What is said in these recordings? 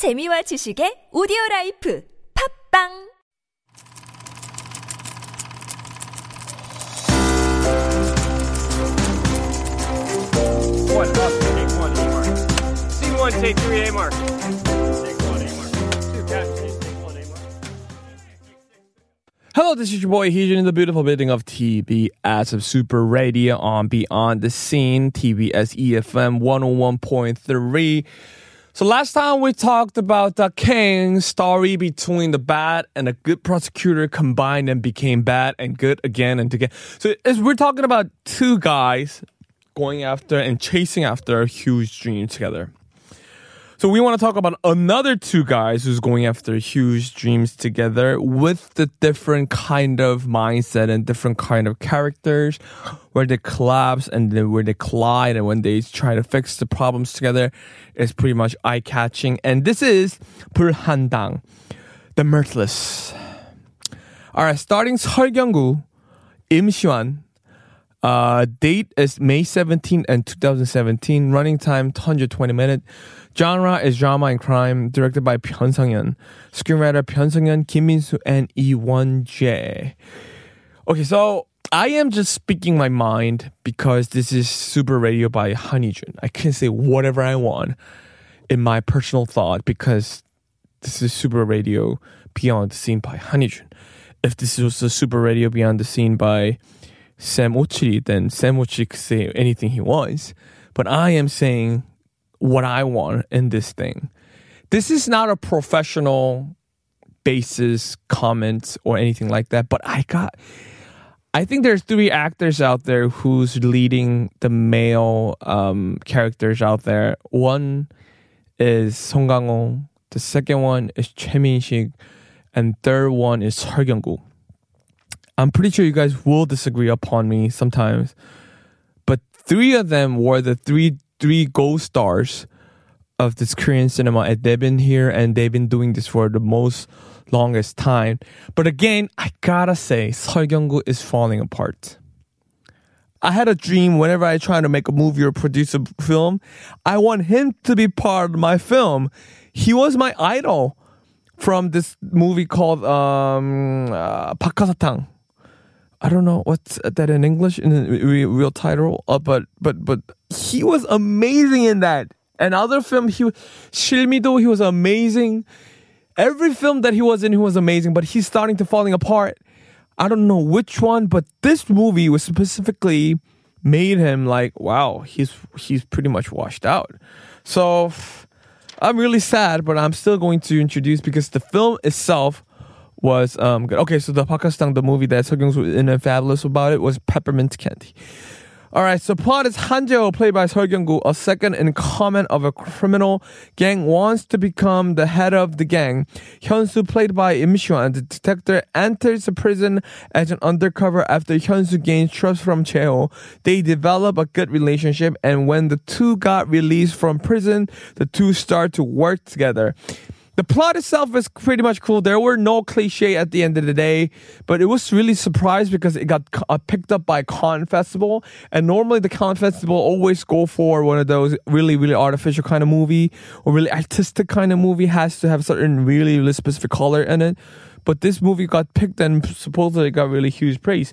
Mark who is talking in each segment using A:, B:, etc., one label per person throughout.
A: 재미와 지식의 오디오 라이프 팝빵
B: One up, take one, A mark. Scene one, take three, A mark. Take one, A mark. Two, captain, take one, A mark.
C: Hello, this is your boy Heejun in the beautiful building of TBS of Super Radio on Beyond the Scene, TBS EFM 101.3. So last time we talked about the king story between the bad and a good prosecutor combined and became bad and good again and again. So we're talking about two guys going after and chasing after a huge dream together. So we want to talk about another two guys who's going after huge dreams together with the different kind of mindset and different kind of characters where they collapse and then where they collide and when they try to fix the problems together is pretty much eye-catching. And this is 불한당, The Merciless. All right, starting 설경구, 임시완, uh, date is May 17 and 2017. Running time 120 minutes. Genre is drama and crime. Directed by Pyun Sung-yeon. Screenwriter Pyun Sung-yeon, Kim Min-soo, and Lee Won-jae. Okay, so I am just speaking my mind because this is Super Radio by Hanijun. I can say whatever I want in my personal thought because this is Super Radio Beyond the Scene by Hanijun. If this was a Super Radio Beyond the Scene by Sam Ochiri, then Sam Ochiri could say anything he wants. But I am saying what I want in this thing. This is not a professional basis comment or anything like that, but I got I think there's three actors out there who's leading the male um, characters out there. One is Song Kang-ho, the second one is Choi Min-sik, and third one is Seo Kyung-gu. I'm pretty sure you guys will disagree upon me sometimes, but three of them were the three three gold stars of this Korean cinema, and they've been here and they've been doing this for the most longest time. But again, I gotta say, Seo Kyung-gu is falling apart. I had a dream whenever I try to make a movie or produce a film, I want him to be part of my film. He was my idol from this movie called um, uh. I don't know what's that in English in real title, uh, but but but he was amazing in that. And other film, he Shilmido, he was amazing. Every film that he was in, he was amazing. But he's starting to falling apart. I don't know which one, but this movie was specifically made him like, wow, he's he's pretty much washed out. So I'm really sad, but I'm still going to introduce because the film itself was um good. Okay, so the Pakistan, the movie that Seo Kyung-soo in and fabulous about it was Peppermint Candy. All right, so plot is Han Jae-ho, played by Seo Kyung-gu, a second in command of a criminal gang, wants to become the head of the gang. Hyun-soo, played by Im Si-wan, the detective, enters the prison as an undercover after Hyun-soo gains trust from Jae-ho. They develop a good relationship, and when the two got released from prison, the two start to work together. The plot itself is pretty much cool. There were no cliche at the end of the day, but it was really surprised because it got uh, picked up by Con Festival. And normally the Con Festival always go for one of those really, really artificial kind of movie or really artistic kind of movie has to have certain really, really specific color in it. But this movie got picked and supposedly got really huge praise.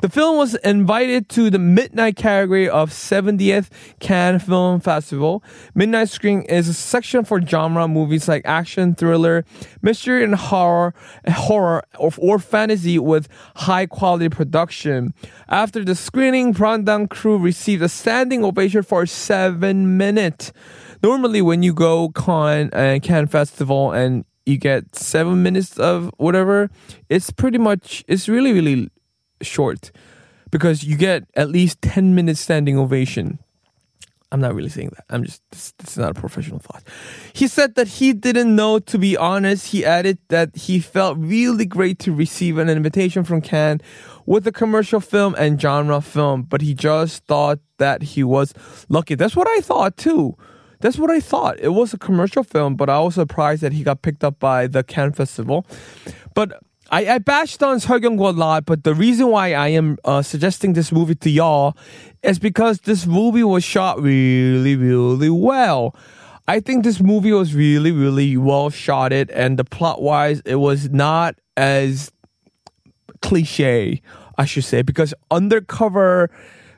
C: The film was invited to the midnight category of 70th Cannes Film Festival. Midnight Screen is a section for genre movies like action, thriller, mystery, and horror, horror or, or fantasy with high quality production. After the screening, Bulhandang crew received a standing ovation for seven minutes. Normally, when you go con and uh, Cannes Festival and you get seven minutes of whatever, it's pretty much it's really really short because you get at least 10 minutes standing ovation. I'm not really saying that. I'm just, this, this, is not a professional thought. He said that he didn't know, to be honest. He added that he felt really great to receive an invitation from Cannes with a commercial film and genre film, but he just thought that he was lucky. That's what I thought too. That's what I thought. It was a commercial film, but I was surprised that he got picked up by the Cannes Festival. But I, I bashed on Seo Kyung-gu a lot, but the reason why I am uh, suggesting this movie to y'all is because this movie was shot really, really well. I think this movie was really, really well shot. It and the plot wise, it was not as cliche, I should say, because undercover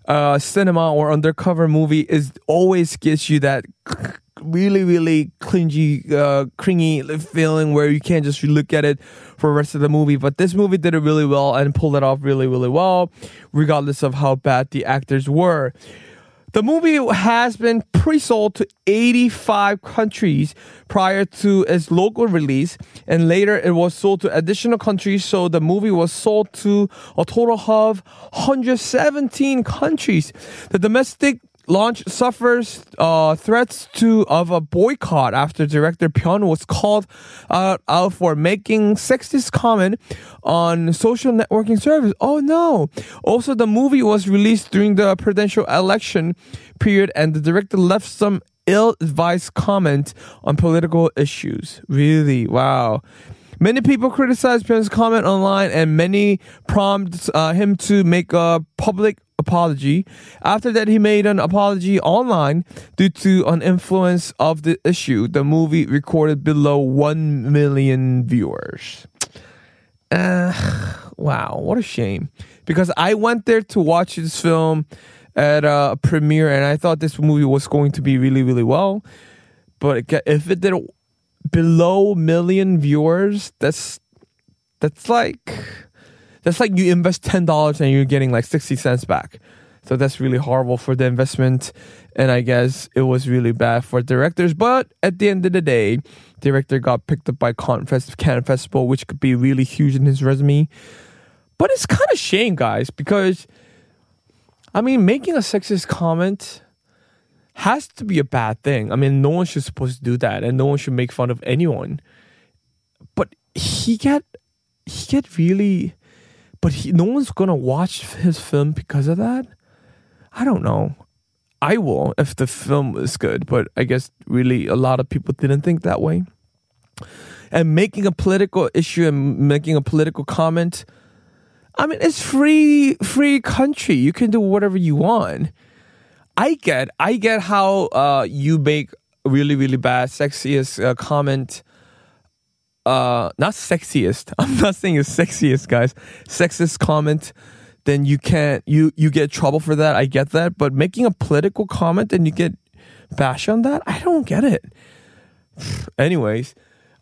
C: uh, cinema or undercover movie is always gives you that really, really cringy, uh, cringy feeling where you can't just look at it for the rest of the movie. But this movie did it really well and pulled it off really, really well, regardless of how bad the actors were. The movie has been pre-sold to 85 countries prior to its local release, and later it was sold to additional countries. So the movie was sold to a total of 117 countries. The domestic launch suffers uh, threats to of a boycott after director Pyun was called uh, out for making sexist comment on social networking service. Oh no! Also, the movie was released during the presidential election period, and the director left some ill-advised comment on political issues. Really? Wow. Many people criticized Pyun's comment online, and many prompted uh, him to make a public apology. After that, he made an apology online due to an influence of the issue. The movie recorded below 1 million viewers. Uh, wow, what a shame. Because I went there to watch this film at a premiere and I thought this movie was going to be really, really well. But if it did below million viewers, that's that's like that's like you invest ten dollars and you're getting like sixty cents back. So that's really horrible for the investment, and I guess it was really bad for directors. But at the end of the day, director got picked up by Cannes Festival, which could be really huge in his resume. But it's kind of shame, guys, because I mean, making a sexist comment has to be a bad thing. I mean, no one should be supposed to do that, and no one should make fun of anyone. But he get he get really, but he, no one's gonna watch his film because of that. I don't know. I will if the film is good, but I guess really a lot of people didn't think that way. And making a political issue and making a political comment, I mean, it's free free country. You can do whatever you want. I get, I get how uh, you make really, really bad, sexiest uh, comment. Uh, not sexiest. I'm not saying it's sexiest, guys. Sexist comment. Then you can't. You you get trouble for that. I get that. But making a political comment and you get bash on that, I don't get it. Anyways,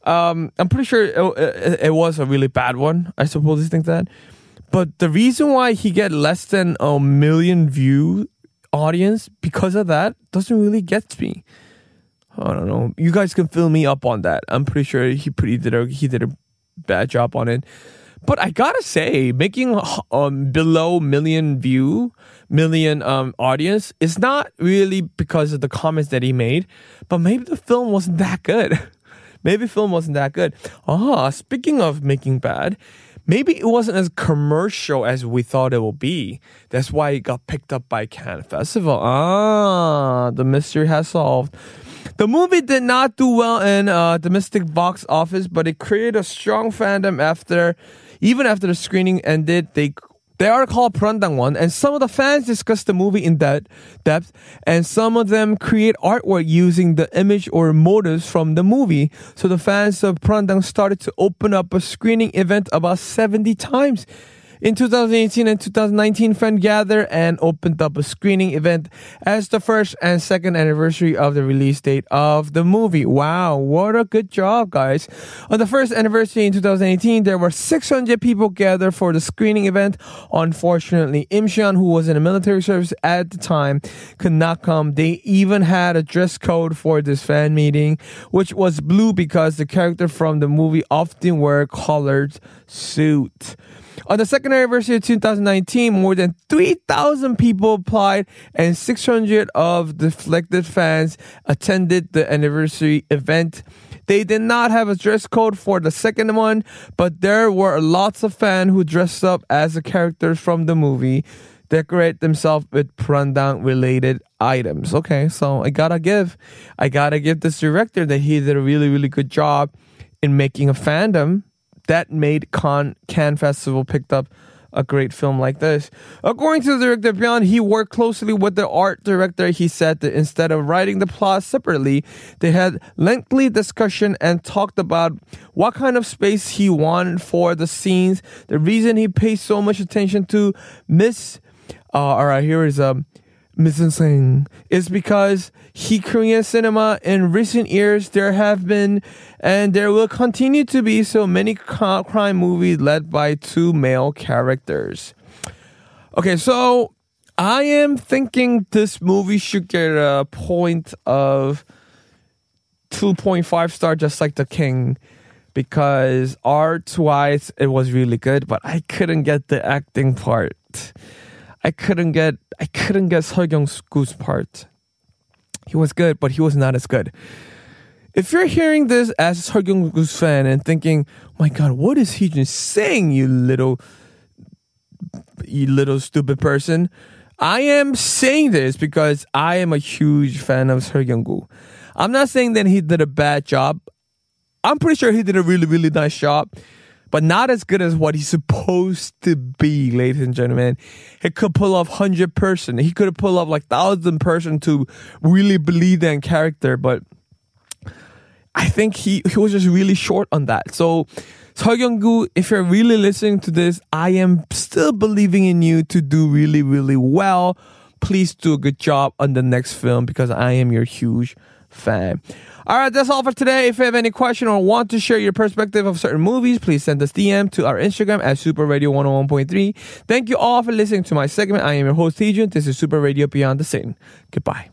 C: um, I'm pretty sure it, it, it was a really bad one. I suppose you think that. But the reason why he get less than a million view audience because of that doesn't really get me. I don't know. You guys can fill me up on that. I'm pretty sure he pretty did a he did a bad job on it. But I gotta say, making um below million view million um audience is not really because of the comments that he made, but maybe the film wasn't that good. maybe film wasn't that good. Ah, speaking of making bad, maybe it wasn't as commercial as we thought it would be. That's why it got picked up by Cannes Festival. Ah, the mystery has solved. The movie did not do well in uh, domestic box office, but it created a strong fandom after, even after the screening ended. They they are called Bulhandang One, and some of the fans discuss the movie in that depth, and some of them create artwork using the image or motives from the movie. So the fans of Bulhandang started to open up a screening event about 70 times. In 2018 and 2019, Fan Gather and opened up a screening event as the first and second anniversary of the release date of the movie. Wow, what a good job, guys. On the first anniversary in 2018, there were 600 people gathered for the screening event. Unfortunately, Im Si-wan, who was in the military service at the time, could not come. They even had a dress code for this fan meeting, which was blue because the character from the movie often wear colored suit. On the second anniversary of 2019, more than 3,000 people applied and 600 of the selected fans attended the anniversary event. They did not have a dress code for the second one, but there were lots of fans who dressed up as the characters from the movie, decorate themselves with Bulhandang related items. Okay, so I gotta give, I gotta give this director that he did a really, really good job in making a fandom that made Con Cannes Festival picked up a great film like this. According to the director Pyun, he worked closely with the art director. He said that instead of writing the plot separately, they had lengthy discussion and talked about what kind of space he wanted for the scenes. The reason he paid so much attention to Miss, uh, all right, here is um, mise en is because he Korean cinema in recent years there have been and there will continue to be so many crime movies led by two male characters. Okay, so I am thinking this movie should get a point of 2.5 star just like The King because art wise it was really good, but I couldn't get the acting part. I couldn't get I couldn't get Seolgyung-goo's part. He was good, but he was not as good. If you're hearing this as a Seolgyung-goo's fan and thinking, "My God, what is he just saying, you little, you little stupid person," I am saying this because I am a huge fan of Seolgyung-goo. I'm not saying that he did a bad job. I'm pretty sure he did a really, really nice job but not as good as what he's supposed to be, ladies and gentlemen. He could pull off 100 person. He could have pulled off like 1,000 person to really believe that character, but I think he, he was just really short on that. So, Seolgyung-goo, if you're really listening to this, I am still believing in you to do really, really well. Please do a good job on the next film because I am your huge fan. All right, that's all for today. If you have any question or want to share your perspective of certain movies, please send us DM to our Instagram at Super Radio 101.3. Thank you all for listening to my segment. I am your host, Teejun. This is Super Radio Beyond the Scene. Goodbye.